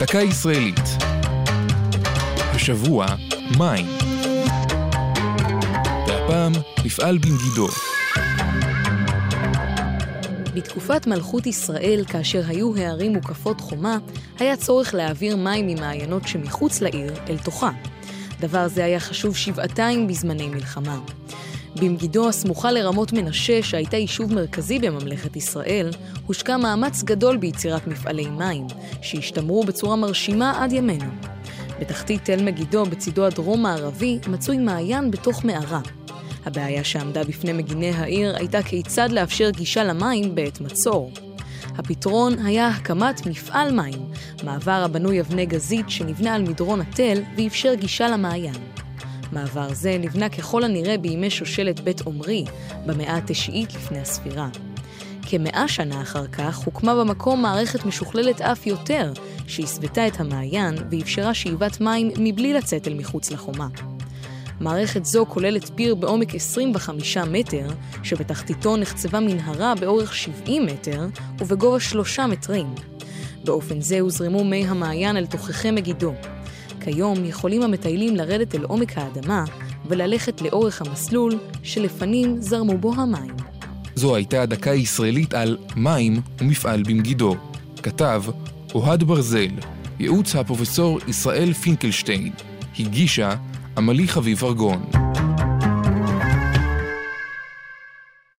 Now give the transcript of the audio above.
דקה ישראלית. השבוע, מים. והפעם, מפעל במגידו. בתקופת מלכות ישראל, כאשר היו הערים מוקפות חומה, היה צורך להעביר מים ממעיינות שמחוץ לעיר אל תוכה. דבר זה היה חשוב שבעתיים בזמני מלחמה. במגידו הסמוכה לרמות מנשה, שהייתה יישוב מרכזי בממלכת ישראל, הושקע מאמץ גדול ביצירת מפעלי מים, שהשתמרו בצורה מרשימה עד ימינו. בתחתית תל מגידו, בצידו הדרום-מערבי, מצוי מעיין בתוך מערה. הבעיה שעמדה בפני מגיני העיר הייתה כיצד לאפשר גישה למים בעת מצור. הפתרון היה הקמת מפעל מים, מעבר הבנוי אבני גזית שנבנה על מדרון התל ואפשר גישה למעיין. מעבר זה נבנה ככל הנראה בימי שושלת בית עומרי, במאה התשיעית לפני הספירה. כמאה שנה אחר כך הוקמה במקום מערכת משוכללת אף יותר, שהסוותה את המעיין ואפשרה שאיבת מים מבלי לצאת אל מחוץ לחומה. מערכת זו כוללת פיר בעומק 25 מטר, שבתחתיתו נחצבה מנהרה באורך 70 מטר ובגובה 3 מטרים. באופן זה הוזרמו מי המעיין אל תוככי מגידו. כיום יכולים המטיילים לרדת אל עומק האדמה וללכת לאורך המסלול שלפנים זרמו בו המים. זו הייתה הדקה הישראלית על מים ומפעל במגידו. כתב אוהד ברזל, ייעוץ הפרופסור ישראל פינקלשטיין. הגישה עמלי חביב ארגון.